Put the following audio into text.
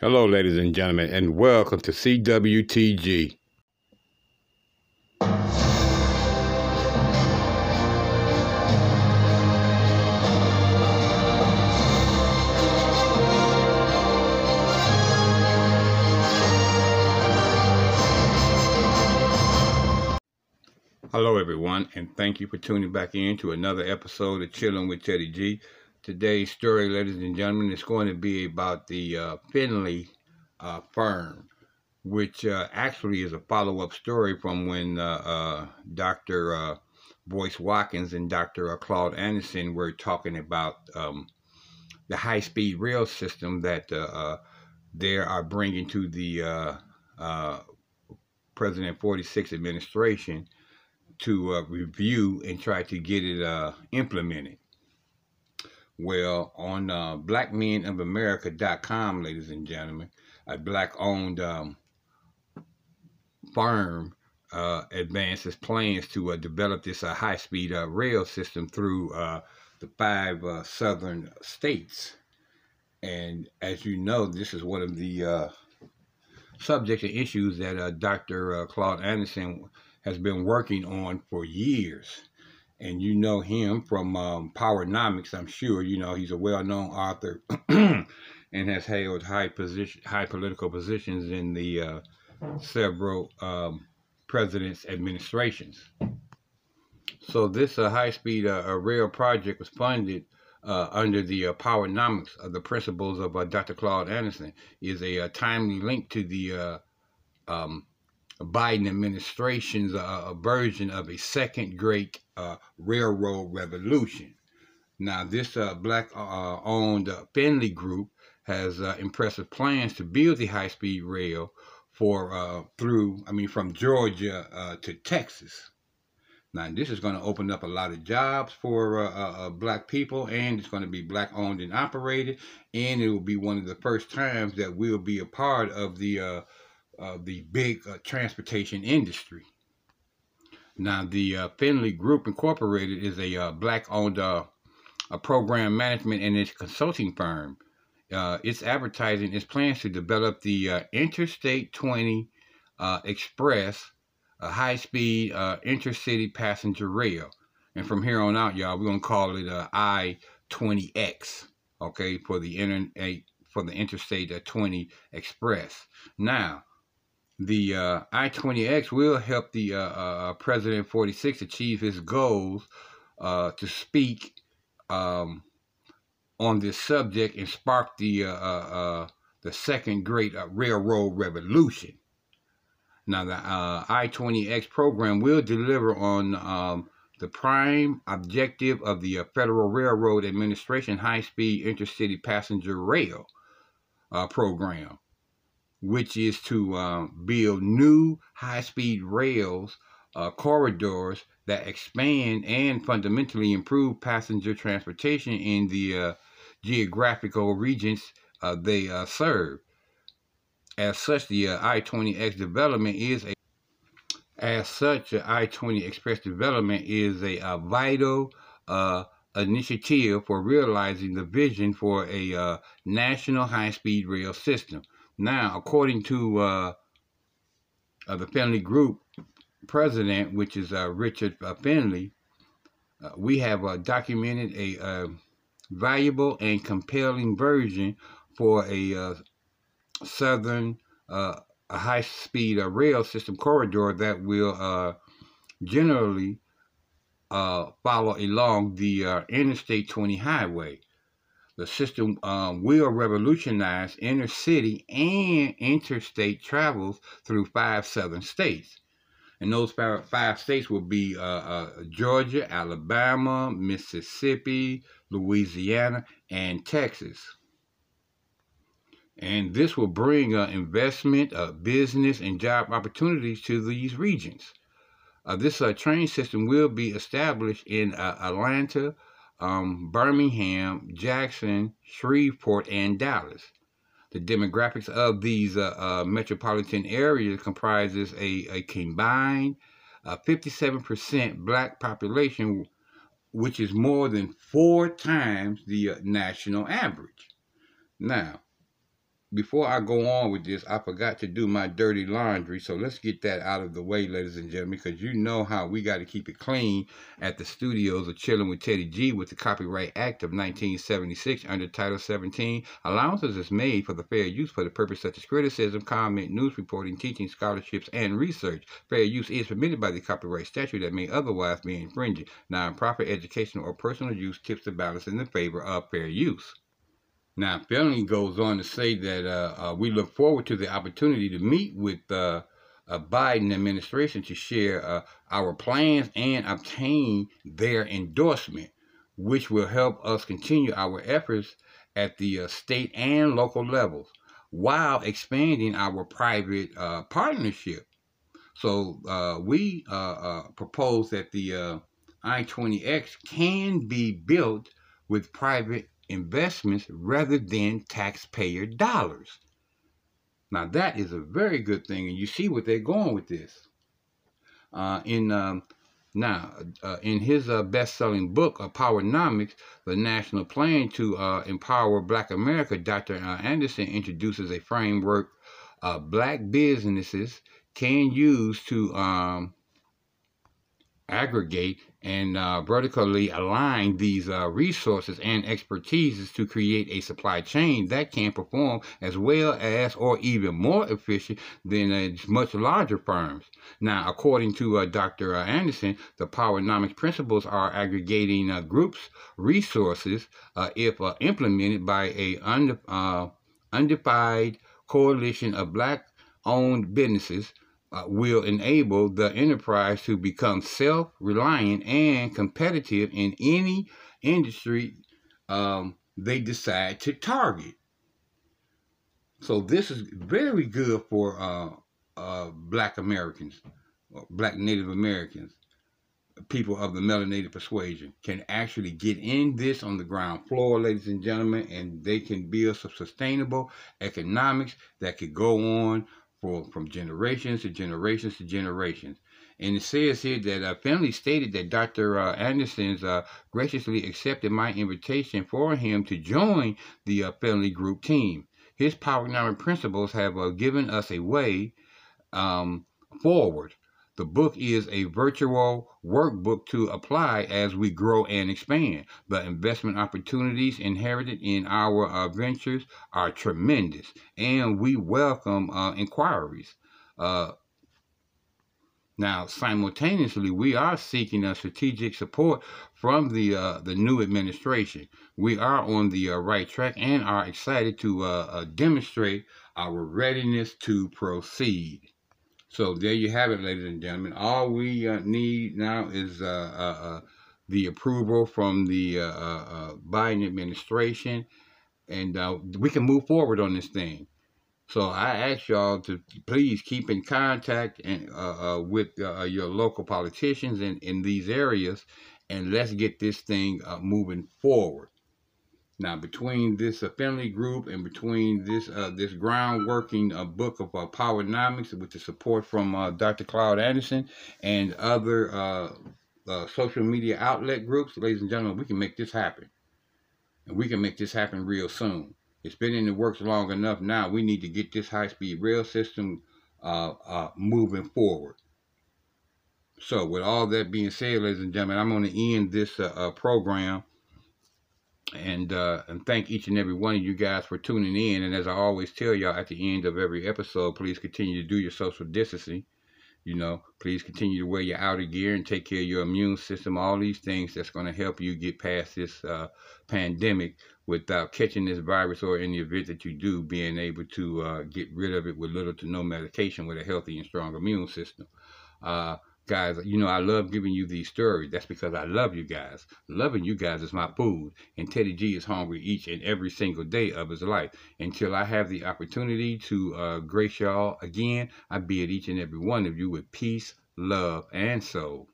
Hello, ladies and gentlemen, and welcome to CWTG. Hello, everyone, and thank you for tuning back in to another episode of Chilling with Teddy G. Today's story, ladies and gentlemen, is going to be about the uh, Finley uh, firm, which uh, actually is a follow up story from when uh, uh, Dr. Uh, Boyce Watkins and Dr. Claude Anderson were talking about um, the high speed rail system that they are bringing to the President 46 administration to review and try to get it implemented. Well, on uh, blackmenofamerica.com, ladies and gentlemen, a black-owned um, firm uh, advances plans to uh, develop this uh, high-speed uh, rail system through uh, the five southern states. And as you know, this is one of the subjects and issues that Dr. Claude Anderson has been working on for years and you know him from um, Powernomics, I'm sure. You know he's a well-known author and has held high position, high political positions in the uh, several um, presidents' administrations. So this uh, high-speed uh, rail project was funded uh, under the uh, Powernomics of the principles of uh, Dr. Claude Anderson. Is a, a, timely link to the um, Biden administration's uh, version of a second great uh, railroad revolution. Now, this uh, black-owned uh, uh, Finley Group has uh, impressive plans to build the high-speed rail for through, I mean, from Georgia to Texas. Now, this is going to open up a lot of jobs for black people, and it's going to be black-owned and operated, and it will be one of the first times that we'll be a part of the uh, the big uh, transportation industry. Now, the uh, Finley Group Incorporated is a uh, black-owned uh, a program management and its consulting firm. Uh, its advertising its plans to develop the Interstate 20 Express, a high-speed intercity passenger rail. And from here on out, y'all, we're gonna call it I-20X, okay, for the internet for the Interstate 20 Express. Now, the uh, I-20X will help the uh, uh, uh President 46 achieve his goals uh, to speak um, on this subject and spark the uh, the second great railroad revolution. Now, the I-20X program will deliver on um, the prime objective of the Federal Railroad Administration high-speed intercity passenger rail program which is to um, build new high-speed rails uh, corridors that expand and fundamentally improve passenger transportation in the uh, geographical regions uh, they uh, serve. As such, the uh, I-20X development is a as such, I-20 Express development is a, vital initiative for realizing the vision for a national high-speed rail system now, according to uh, uh, the Finley Group president, which is uh, Richard uh, Finley, uh, we have uh, documented a valuable and compelling version for a southern high-speed rail system corridor that will generally follow along the Interstate 20 highway. The system um, will revolutionize inner city and interstate travels through five southern states. And those five states will be uh, uh, Georgia, Alabama, Mississippi, Louisiana, and Texas. And this will bring uh, investment, uh, business, and job opportunities to these regions. Uh, this uh, train system will be established in Atlanta, um, Birmingham, Jackson, Shreveport, and Dallas. The demographics of these uh, uh, metropolitan areas comprises a, a combined 57% uh, black population, which is more than four times the uh, national average. Now, before I go on with this, I forgot to do my dirty laundry. So let's get that out of the way, ladies and gentlemen, because you know how we got to keep it clean at the studios of Chilling with Teddy G with the Copyright Act of 1976 under Title 17. Allowances is made for the fair use for the purpose such as criticism, comment, news reporting, teaching, scholarships, and research. Fair use is permitted by the copyright statute that may otherwise be infringing. Non-profit, educational, or personal use tips the balance in the favor of fair use. Now, Finley goes on to say that uh, uh, we look forward to the opportunity to meet with uh, a Biden administration to share uh, our plans and obtain their endorsement, which will help us continue our efforts at the uh, state and local levels while expanding our private uh, partnership. So we propose that the I-20X can be built with private investments rather than taxpayer dollars. Now that is a very good thing, and you see what they're going with this. Uh, in um, now, uh, in his uh, best-selling book, uh, Powernomics, the national plan to uh, empower Black America, Dr. Uh, Anderson introduces a framework uh, Black businesses can use to um, aggregate and uh, vertically align these uh, resources and expertises to create a supply chain that can perform as well as or even more efficient than uh, much larger firms. Now, according to uh, Dr. Uh, Anderson, the Powernomics principles are aggregating uh, groups' resources if implemented by a undefined coalition of black-owned businesses uh, will enable the enterprise to become self-reliant and competitive in any industry um, they decide to target. So this is very good for uh, uh, Black Americans, Black Native Americans, people of the melanated persuasion can actually get in this on the ground floor, ladies and gentlemen, and they can build some sustainable economics that could go on for from generations to generations to generations. And it says here that a Finley stated that Dr. Uh, Anderson's uh, graciously accepted my invitation for him to join the uh, Finley Group team. His Powernomics principles have uh, given us a way um, forward the book is a virtual workbook to apply as we grow and expand. The investment opportunities inherited in our uh, ventures are tremendous, and we welcome uh, inquiries. Uh, now, simultaneously, we are seeking a strategic support from the uh, the new administration. We are on the uh, right track and are excited to uh, uh demonstrate our readiness to proceed. So there you have it, ladies and gentlemen. All we uh, need now is uh, uh, uh the approval from the uh, Biden administration, and we can move forward on this thing. So I ask y'all to please keep in contact and with your local politicians in, in these areas, and let's get this thing moving forward. Now, between this uh, Finley Group and between this uh, this groundworking uh, book of uh, Powernomics, with the support from uh, Dr. Claude Anderson and other uh, uh, social media outlet groups, ladies and gentlemen, we can make this happen. And we can make this happen real soon. It's been in the works long enough now. We need to get this high-speed rail system moving forward. So, with all that being said, ladies and gentlemen, I'm going to end this program and uh, and thank each and every one of you guys for tuning in. And as I always tell y'all at the end of every episode, please continue to do your social distancing. You know, please continue to wear your outer gear and take care of your immune system. All these things that's going to help you get past this uh, pandemic without catching this virus, or in the event that you do, being able to uh, get rid of it with little to no medication with a healthy and strong immune system. Guys, you know, I love giving you these stories. That's because I love you guys. Loving you guys is my food. And Teddy G is hungry each and every single day of his life. Until I have the opportunity to uh, grace y'all again, I bid each and every one of you with peace, love, and soul.